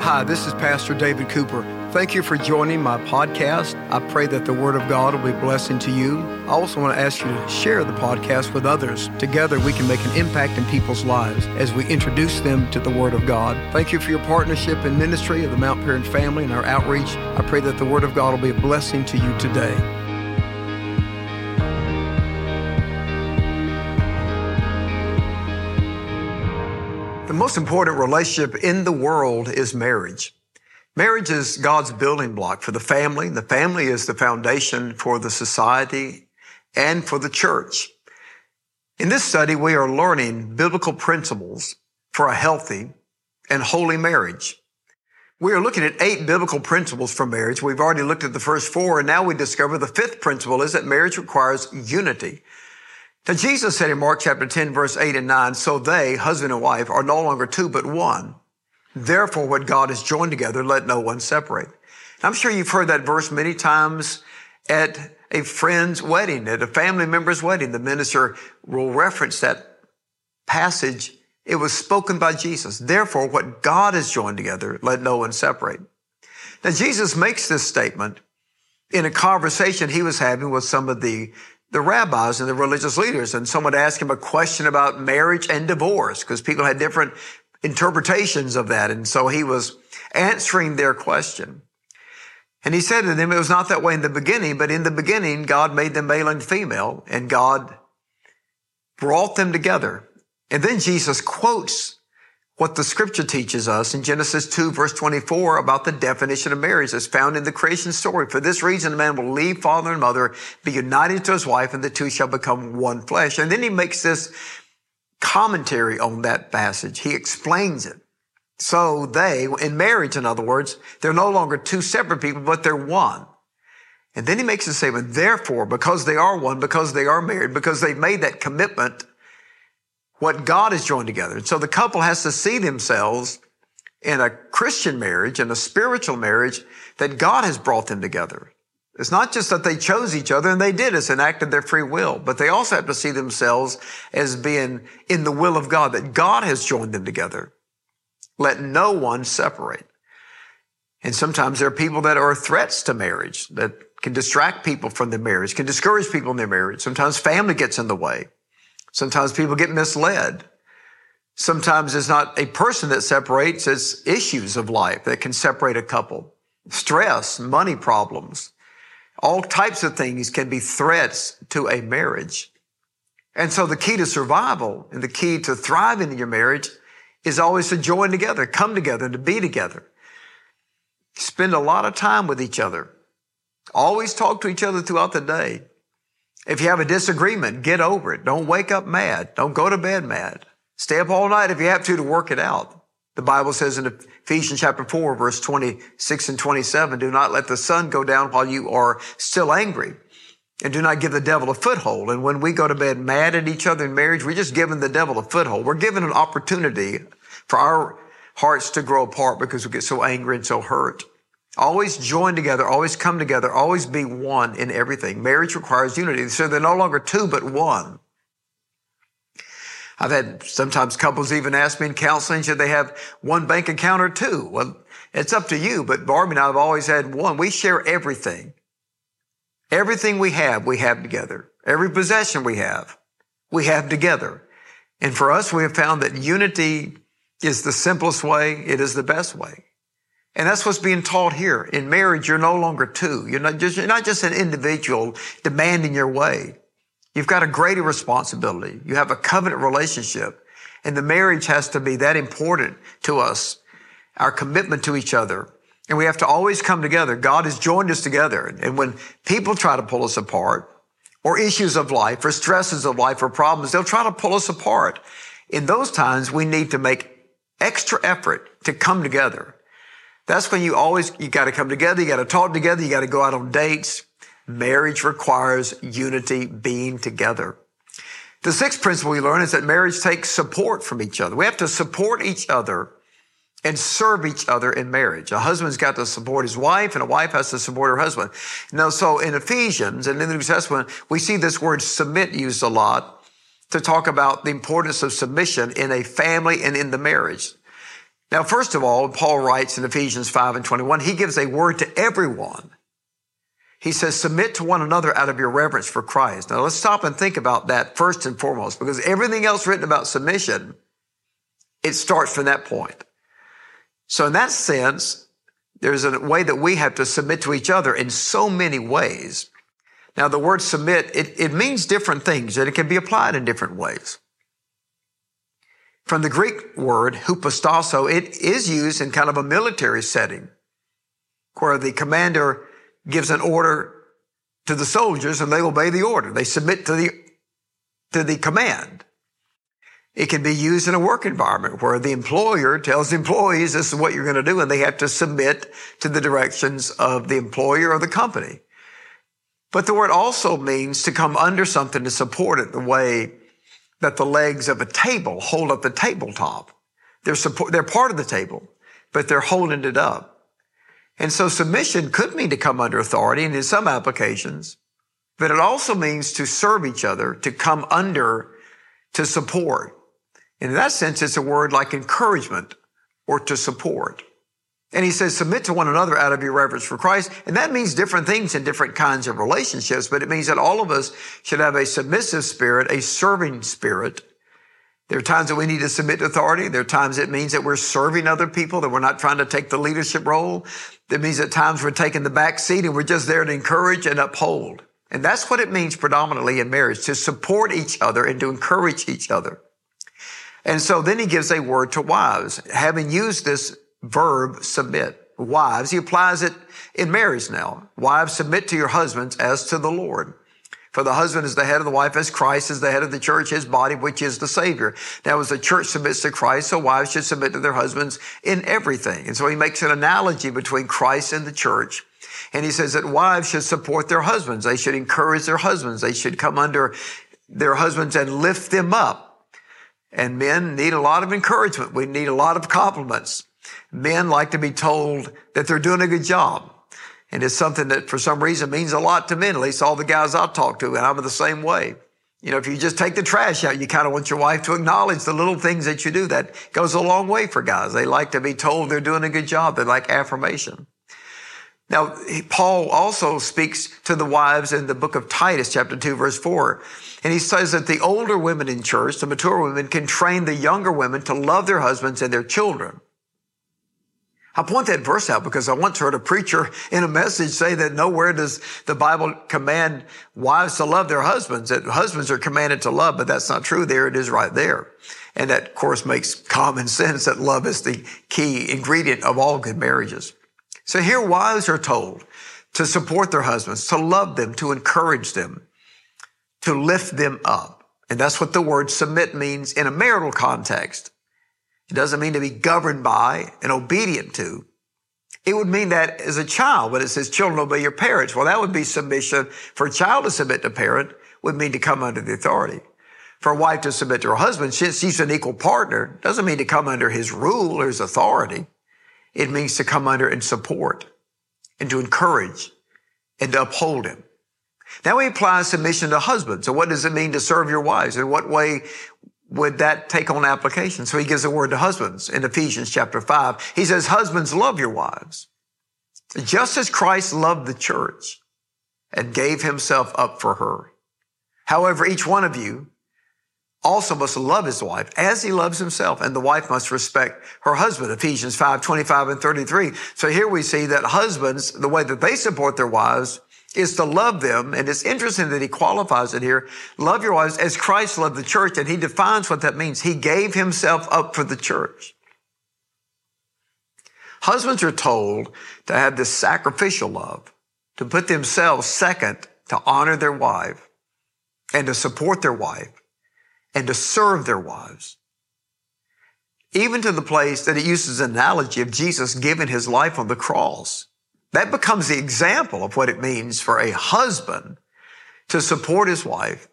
Hi, this is Pastor David Cooper. Thank you for joining my podcast. I pray that the Word of God will be a blessing to you. I also want to ask you to share the podcast with others. Together, we can make an impact in people's lives as we introduce them to the Word of God. Thank you for your partnership in ministry of the Mount Paran family and our outreach. I pray that the Word of God will be a blessing to you today. Most important relationship in the world is marriage. Marriage is God's building block for the family. The family is the foundation for the society and for the church. In this study, we are learning biblical principles for a healthy and holy marriage. We are looking at eight biblical principles for marriage. We've already looked at the first four, and now we discover the fifth principle is that marriage requires unity. Now, Jesus said in Mark chapter 10, verse 8 and 9, so they, husband and wife, are no longer two, but one. Therefore, what God has joined together, let no one separate. I'm sure you've heard that verse many times at a friend's wedding, at a family member's wedding. The minister will reference that passage. It was spoken by Jesus. Therefore, what God has joined together, let no one separate. Now, Jesus makes this statement in a conversation he was having with some of the the rabbis and the religious leaders and someone asked him a question about marriage and divorce because people had different interpretations of that. And so he was answering their question. And he said to them, it was not that way in the beginning, but in the beginning, God made them male and female and God brought them together. And then Jesus quotes what the scripture teaches us in Genesis 2 verse 24 about the definition of marriage that's found in the creation story. For this reason, a man will leave father and mother, be united to his wife, and the two shall become one flesh. And then he makes this commentary on that passage. He explains it. So they, in marriage, in other words, they're no longer two separate people, but they're one. And then he makes a statement, therefore, because they are one, because they are married, because they've made that commitment, what God has joined together. And so the couple has to see themselves in a Christian marriage, in a spiritual marriage, that God has brought them together. It's not just that they chose each other and they did. It's an act of their free will, but they also have to see themselves as being in the will of God, that God has joined them together. Let no one separate. And sometimes there are people that are threats to marriage that can distract people from their marriage, can discourage people in their marriage. Sometimes family gets in the way. Sometimes people get misled. Sometimes it's not a person that separates, it's issues of life that can separate a couple. Stress, money problems, all types of things can be threats to a marriage. And so the key to survival and the key to thriving in your marriage is always to join together, come together, and to be together. Spend a lot of time with each other. Always talk to each other throughout the day. If you have a disagreement, get over it. Don't wake up mad. Don't go to bed mad. Stay up all night if you have to to work it out. The Bible says in Ephesians chapter 4, verse 26 and 27, do not let the sun go down while you are still angry. And do not give the devil a foothold. And when we go to bed mad at each other in marriage, we're just giving the devil a foothold. We're giving an opportunity for our hearts to grow apart because we get so angry and so hurt. Always join together, always come together, always be one in everything. Marriage requires unity. So they're no longer two, but one. I've had sometimes couples even ask me in counseling, should they have one bank account or two? Well, it's up to you, but Barbie and I have always had one. We share everything. Everything we have, we have together. Every possession we have, we have together. And for us, we have found that unity is the simplest way. It is the best way. And that's what's being taught here. In marriage, you're no longer two. You're not just, you're not just an individual demanding your way. You've got a greater responsibility. You have a covenant relationship. And the marriage has to be that important to us, our commitment to each other. And we have to always come together. God has joined us together. And when people try to pull us apart, or issues of life, or stresses of life, or problems, they'll try to pull us apart. In those times, we need to make extra effort to come together. That's when you always, you got to come together. You got to talk together. You got to go out on dates. Marriage requires unity, being together. The sixth principle we learn is that marriage takes support from each other. We have to support each other and serve each other in marriage. A husband's got to support his wife and a wife has to support her husband. Now, so in Ephesians and in the New Testament, we see this word submit used a lot to talk about the importance of submission in a family and in the marriage. Now, first of all, Paul writes in Ephesians 5 and 21, he gives a word to everyone. He says, submit to one another out of your reverence for Christ. Now let's stop and think about that first and foremost, because everything else written about submission, it starts from that point. So in that sense, there's a way that we have to submit to each other in so many ways. Now, the word submit, it, it means different things and it can be applied in different ways. From the Greek word hupostasso, it is used in kind of a military setting where the commander gives an order to the soldiers and they obey the order. They submit to the, to the command. It can be used in a work environment where the employer tells the employees this is what you're going to do and they have to submit to the directions of the employer or the company. But the word also means to come under something to support it the way that the legs of a table hold up the tabletop. They're support, they're part of the table, but they're holding it up. And so submission could mean to come under authority and in some applications, but it also means to serve each other, to come under, to support. And in that sense, it's a word like encouragement or to support. And he says, submit to one another out of your reverence for Christ. And that means different things in different kinds of relationships, but it means that all of us should have a submissive spirit, a serving spirit. There are times that we need to submit to authority. There are times it means that we're serving other people, that we're not trying to take the leadership role. That means at times we're taking the back seat and we're just there to encourage and uphold. And that's what it means predominantly in marriage, to support each other and to encourage each other. And so then he gives a word to wives. Having used this verb submit. Wives, he applies it in marriage now. Wives, submit to your husbands as to the Lord. For the husband is the head of the wife as Christ is the head of the church, his body, which is the Savior. Now, as the church submits to Christ, so wives should submit to their husbands in everything. And so he makes an analogy between Christ and the church. And he says that wives should support their husbands. They should encourage their husbands. They should come under their husbands and lift them up. And men need a lot of encouragement. We need a lot of compliments. Men like to be told that they're doing a good job. And it's something that for some reason means a lot to men, at least all the guys I talk to, and I'm the same way. You know, if you just take the trash out, you kind of want your wife to acknowledge the little things that you do. That goes a long way for guys. They like to be told they're doing a good job. They like affirmation. Now, Paul also speaks to the wives in the book of Titus, chapter 2, verse 4. And he says that the older women in church, the mature women, can train the younger women to love their husbands and their children. I point that verse out because I once heard a preacher in a message say that nowhere does the Bible command wives to love their husbands, that husbands are commanded to love, but that's not true. There it is right there. And that, of course, makes common sense that love is the key ingredient of all good marriages. So here wives are told to support their husbands, to love them, to encourage them, to lift them up. And that's what the word submit means in a marital context. It doesn't mean to be governed by and obedient to. It would mean that as a child, when it says children obey your parents, well, that would be submission. For a child to submit to a parent would mean to come under the authority. For a wife to submit to her husband, since she's an equal partner, doesn't mean to come under his rule or his authority. It means to come under and support and to encourage and to uphold him. Now he applies submission to husbands. So what does it mean to serve your wives? In what way would that take on application? So he gives a word to husbands in Ephesians chapter five. He says, husbands, love your wives. Just as Christ loved the church and gave himself up for her. However, each one of you also must love his wife as he loves himself, and the wife must respect her husband. Ephesians 5, 25 and 33. So here we see that husbands, the way that they support their wives is to love them. And it's interesting that he qualifies it here. Love your wives as Christ loved the church. And he defines what that means. He gave himself up for the church. Husbands are told to have this sacrificial love, to put themselves second, to honor their wife and to support their wife and to serve their wives. Even to the place that it uses an analogy of Jesus giving his life on the cross. That becomes the example of what it means for a husband to support his wife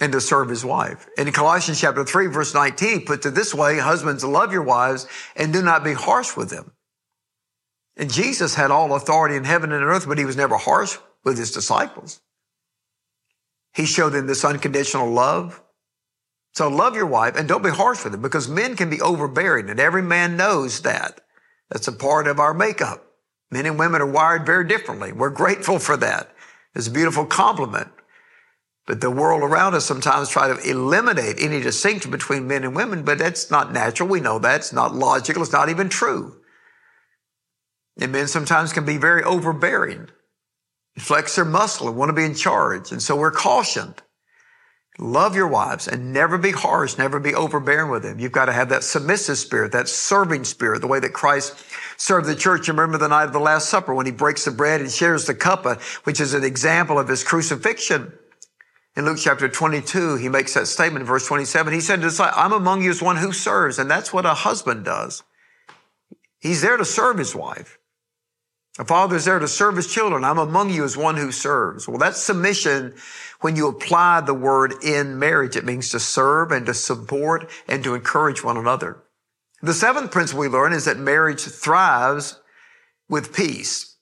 and to serve his wife. And in Colossians chapter 3, verse 19, he puts it this way, husbands, love your wives and do not be harsh with them. And Jesus had all authority in heaven and earth, but he was never harsh with his disciples. He showed them this unconditional love, So love your wife and don't be harsh with them because men can be overbearing and every man knows that. That's a part of our makeup. Men and women are wired very differently. We're grateful for that. It's a beautiful compliment. But the world around us sometimes try to eliminate any distinction between men and women, but that's not natural. We know that. It's not logical. It's not even true. And men sometimes can be very overbearing, flex their muscle and want to be in charge. And so we're cautioned. Love your wives and never be harsh, never be overbearing with them. You've got to have that submissive spirit, that serving spirit, the way that Christ served the church. You remember the night of the Last Supper when he breaks the bread and shares the cup, uh, which is an example of his crucifixion. In Luke chapter 22, he makes that statement in verse 27. He said, I'm among you as one who serves. And that's what a husband does. He's there to serve his wife. A father is there to serve his children. I'm among you as one who serves. Well, that's submission when you apply the word in marriage. It means to serve and to support and to encourage one another. The seventh principle we learn is that marriage thrives with peace.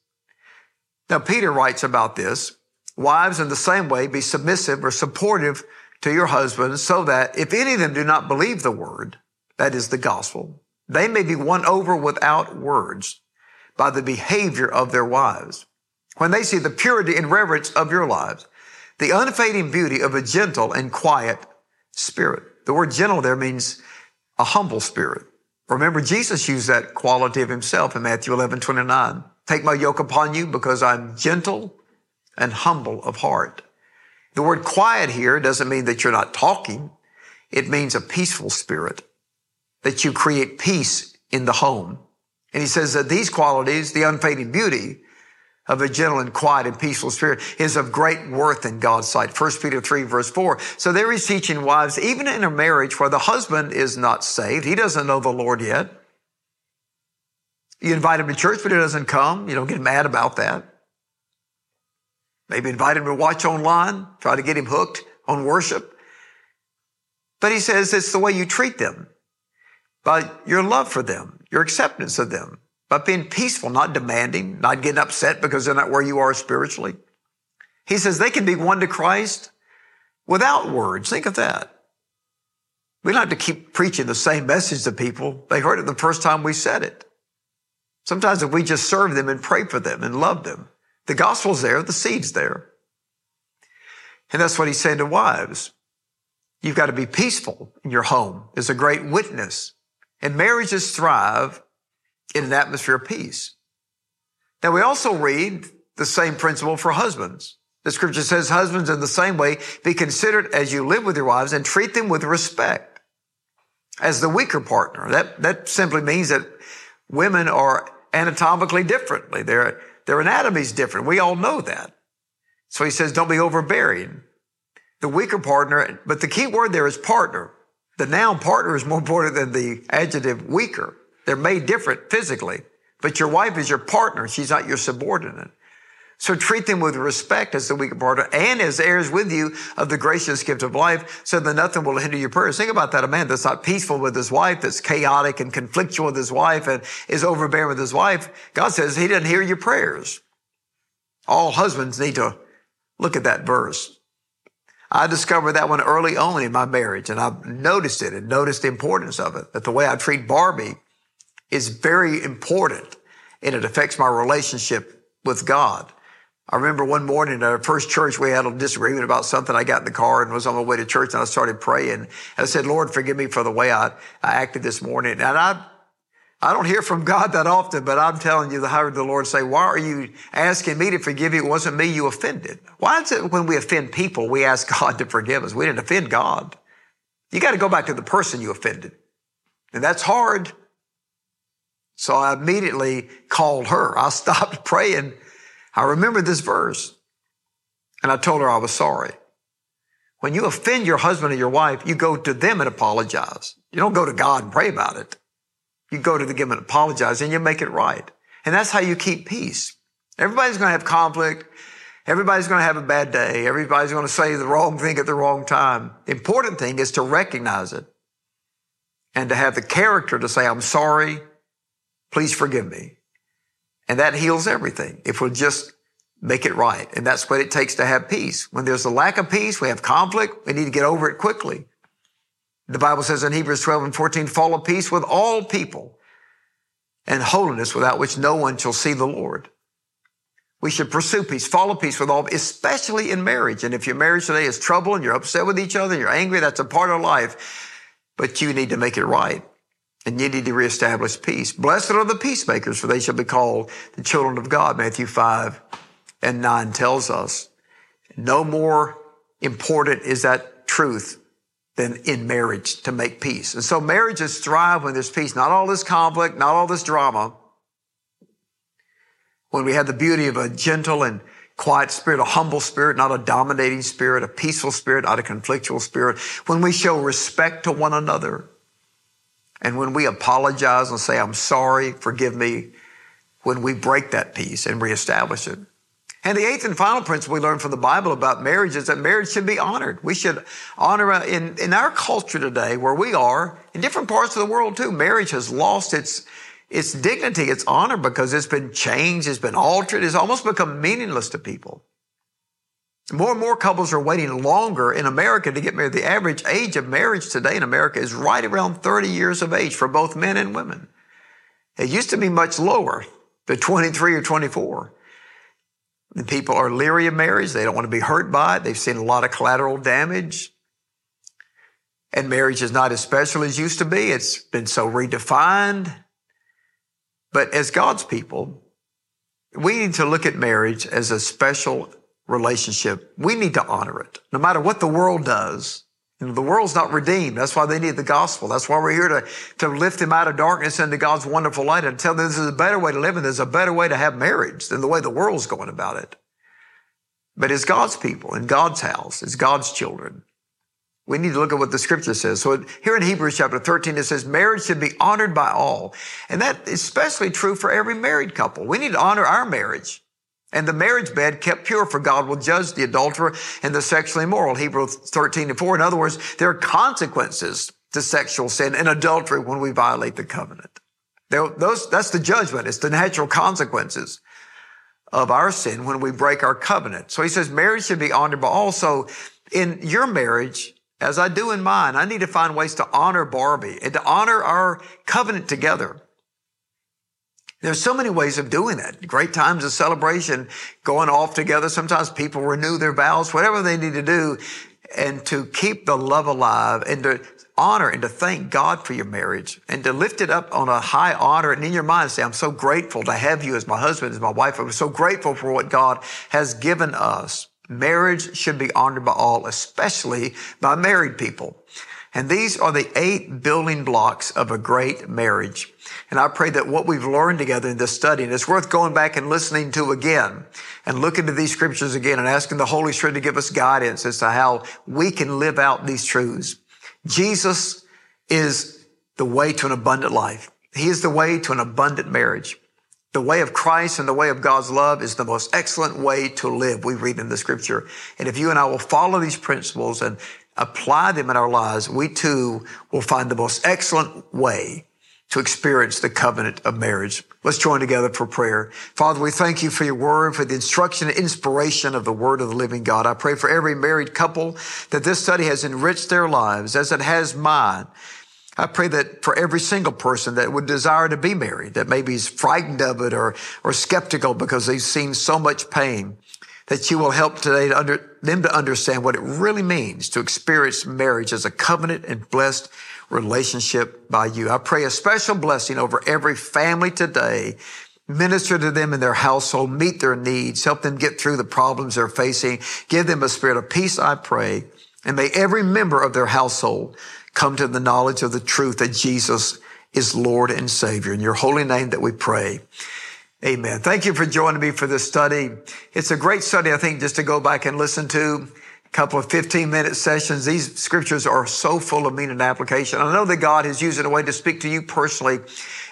Now, Peter writes about this Wives, in the same way, be submissive or supportive to your husbands so that if any of them do not believe the word, that is the gospel, they may be won over without words by the behavior of their wives. When they see the purity and reverence of your lives, the unfading beauty of a gentle and quiet spirit. The word gentle there means a humble spirit. Remember, Jesus used that quality of himself in Matthew 11, 29. Take my yoke upon you because I'm gentle and humble of heart. The word quiet here doesn't mean that you're not talking. It means a peaceful spirit, that you create peace in the home. And he says that these qualities, the unfading beauty of a gentle and quiet and peaceful spirit is of great worth in God's sight. 1 Peter 3 verse 4. So there he's teaching wives, even in a marriage where the husband is not saved, he doesn't know the Lord yet. You invite him to church, but he doesn't come. You don't get mad about that. Maybe invite him to watch online, try to get him hooked on worship. But he says it's the way you treat them, by your love for them, your acceptance of them, by being peaceful, not demanding, not getting upset because they're not where you are spiritually. He says they can be won to Christ without words. Think of that. We don't have to keep preaching the same message to people. They heard it the first time we said it. Sometimes if we just serve them and pray for them and love them, the gospel's there, the seed's there. And that's what he's saying to wives. You've got to be peaceful in your home. There's a great witness. And marriages thrive in an atmosphere of peace. Now we also read the same principle for husbands. The scripture says, husbands in the same way, be considerate as you live with your wives and treat them with respect as the weaker partner. That, that simply means that women are anatomically differently. They're, their anatomy is different. We all know that. So he says, don't be overbearing. The weaker partner, but the key word there is partner. The noun partner is more important than the adjective weaker. They're made different physically, but your wife is your partner. She's not your subordinate. So treat them with respect as the weaker partner and as heirs with you of the gracious gift of life so that nothing will hinder your prayers. Think about that. A man that's not peaceful with his wife, that's chaotic and conflictual with his wife and is overbearing with his wife. God says he doesn't hear your prayers. All husbands need to look at that verse. I discovered that one early on in my marriage and I've noticed it and noticed the importance of it, that the way I treat Barbie is very important and it affects my relationship with God. I remember one morning at our first church, we had a disagreement about something. I got in the car and was on my way to church and I started praying. And I said, Lord, forgive me for the way I, I acted this morning. And I, I don't hear from God that often, but I'm telling you, the heard the Lord say, why are you asking me to forgive you? It wasn't me you offended. Why is it when we offend people, we ask God to forgive us? We didn't offend God. You got to go back to the person you offended. And that's hard. So I immediately called her. I stopped praying I remember this verse and I told her I was sorry. When you offend your husband or your wife, you go to them and apologize. You don't go to God and pray about it. You go to them and apologize and you make it right. And that's how you keep peace. Everybody's going to have conflict. Everybody's going to have a bad day. Everybody's going to say the wrong thing at the wrong time. The important thing is to recognize it and to have the character to say, I'm sorry. Please forgive me. And that heals everything if we'll just make it right. And that's what it takes to have peace. When there's a lack of peace, we have conflict, we need to get over it quickly. The Bible says in Hebrews 12 and 14, "Fall follow peace with all people and holiness without which no one shall see the Lord. We should pursue peace, follow peace with all, especially in marriage. And if your marriage today is trouble and you're upset with each other and you're angry, that's a part of life. But you need to make it right. And you need to reestablish peace. Blessed are the peacemakers, for they shall be called the children of God. Matthew 5 and 9 tells us. No more important is that truth than in marriage to make peace. And so marriages thrive when there's peace, not all this conflict, not all this drama. When we have the beauty of a gentle and quiet spirit, a humble spirit, not a dominating spirit, a peaceful spirit, not a conflictual spirit. When we show respect to one another. And when we apologize and say, I'm sorry, forgive me, when we break that peace and reestablish it. And the eighth and final principle we learn from the Bible about marriage is that marriage should be honored. We should honor uh, in, in our culture today where we are, in different parts of the world too, marriage has lost its, its dignity, its honor because it's been changed, it's been altered, it's almost become meaningless to people. More and more couples are waiting longer in America to get married. The average age of marriage today in America is right around 30 years of age for both men and women. It used to be much lower, the 23 or 24. And people are leery of marriage. They don't want to be hurt by it. They've seen a lot of collateral damage. And marriage is not as special as used to be. It's been so redefined. But as God's people, we need to look at marriage as a special relationship. We need to honor it. No matter what the world does, you know, the world's not redeemed. That's why they need the gospel. That's why we're here to, to lift them out of darkness into God's wonderful light and tell them this is a better way to live and there's a better way to have marriage than the way the world's going about it. But it's God's people in God's house. It's God's children. We need to look at what the scripture says. So here in Hebrews chapter 13, it says marriage should be honored by all. And that is especially true for every married couple. We need to honor our marriage. And the marriage bed kept pure for God will judge the adulterer and the sexually immoral. Hebrews 13 and 4. In other words, there are consequences to sexual sin and adultery when we violate the covenant. Those, that's the judgment. It's the natural consequences of our sin when we break our covenant. So he says marriage should be honored, but also in your marriage, as I do in mine, I need to find ways to honor Barbie and to honor our covenant together. There's so many ways of doing that. Great times of celebration, going off together. Sometimes people renew their vows, whatever they need to do, and to keep the love alive and to honor and to thank God for your marriage and to lift it up on a high honor and in your mind say, I'm so grateful to have you as my husband, as my wife. I'm so grateful for what God has given us. Marriage should be honored by all, especially by married people. And these are the eight building blocks of a great marriage. And I pray that what we've learned together in this study, and it's worth going back and listening to again and looking to these scriptures again and asking the Holy Spirit to give us guidance as to how we can live out these truths. Jesus is the way to an abundant life. He is the way to an abundant marriage. The way of Christ and the way of God's love is the most excellent way to live, we read in the scripture. And if you and I will follow these principles and apply them in our lives, we too will find the most excellent way to experience the covenant of marriage. Let's join together for prayer. Father, we thank you for your word, for the instruction and inspiration of the word of the living God. I pray for every married couple that this study has enriched their lives as it has mine. I pray that for every single person that would desire to be married, that maybe is frightened of it or, or skeptical because they've seen so much pain, that you will help today to under, them to understand what it really means to experience marriage as a covenant and blessed relationship by you. I pray a special blessing over every family today. Minister to them in their household, meet their needs, help them get through the problems they're facing, give them a spirit of peace, I pray. And may every member of their household come to the knowledge of the truth that Jesus is Lord and Savior. In your holy name that we pray. Amen. Thank you for joining me for this study. It's a great study, I think, just to go back and listen to a couple of 15 minute sessions. These scriptures are so full of meaning and application. I know that God used it a way to speak to you personally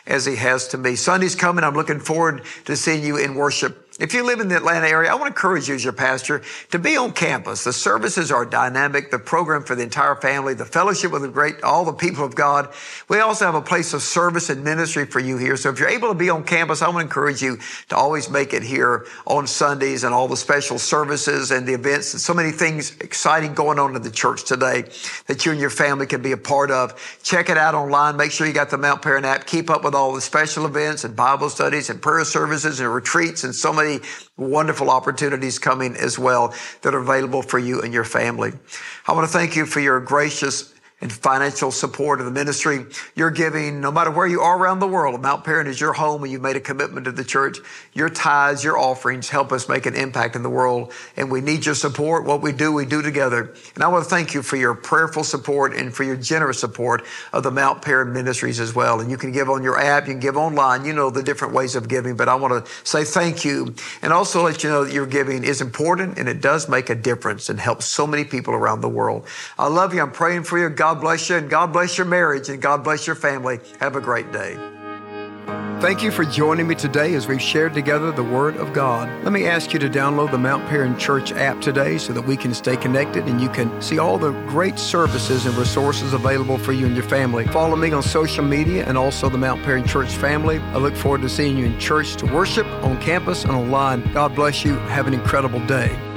as he has to me. Sunday's coming. I'm looking forward to seeing you in worship. If you live in the Atlanta area, I want to encourage you as your pastor to be on campus. The services are dynamic, the program for the entire family, the fellowship with the great, all the people of God. We also have a place of service and ministry for you here. So if you're able to be on campus, I want to encourage you to always make it here on Sundays and all the special services and the events. And so many things exciting going on in the church today that you and your family can be a part of. Check it out online. Make sure you got the Mount Paran app. Keep up with all the special events and Bible studies and prayer services and retreats and so many many wonderful opportunities coming as well that are available for you and your family. I want to thank you for your gracious and financial support of the ministry. You're giving, no matter where you are around the world, Mount Paran is your home and you've made a commitment to the church. Your tithes, your offerings help us make an impact in the world. And we need your support. What we do, we do together. And I want to thank you for your prayerful support and for your generous support of the Mount Paran ministries as well. And you can give on your app, you can give online. You know the different ways of giving, but I want to say thank you and also let you know that your giving is important and it does make a difference and helps so many people around the world. I love you. I'm praying for you. God God bless you and God bless your marriage and God bless your family. Have a great day. Thank you for joining me today as we've shared together the Word of God. Let me ask you to download the Mount Paran Church app today so that we can stay connected and you can see all the great services and resources available for you and your family. Follow me on social media and also the Mount Paran Church family. I look forward to seeing you in church to worship, on campus, and online. God bless you. Have an incredible day.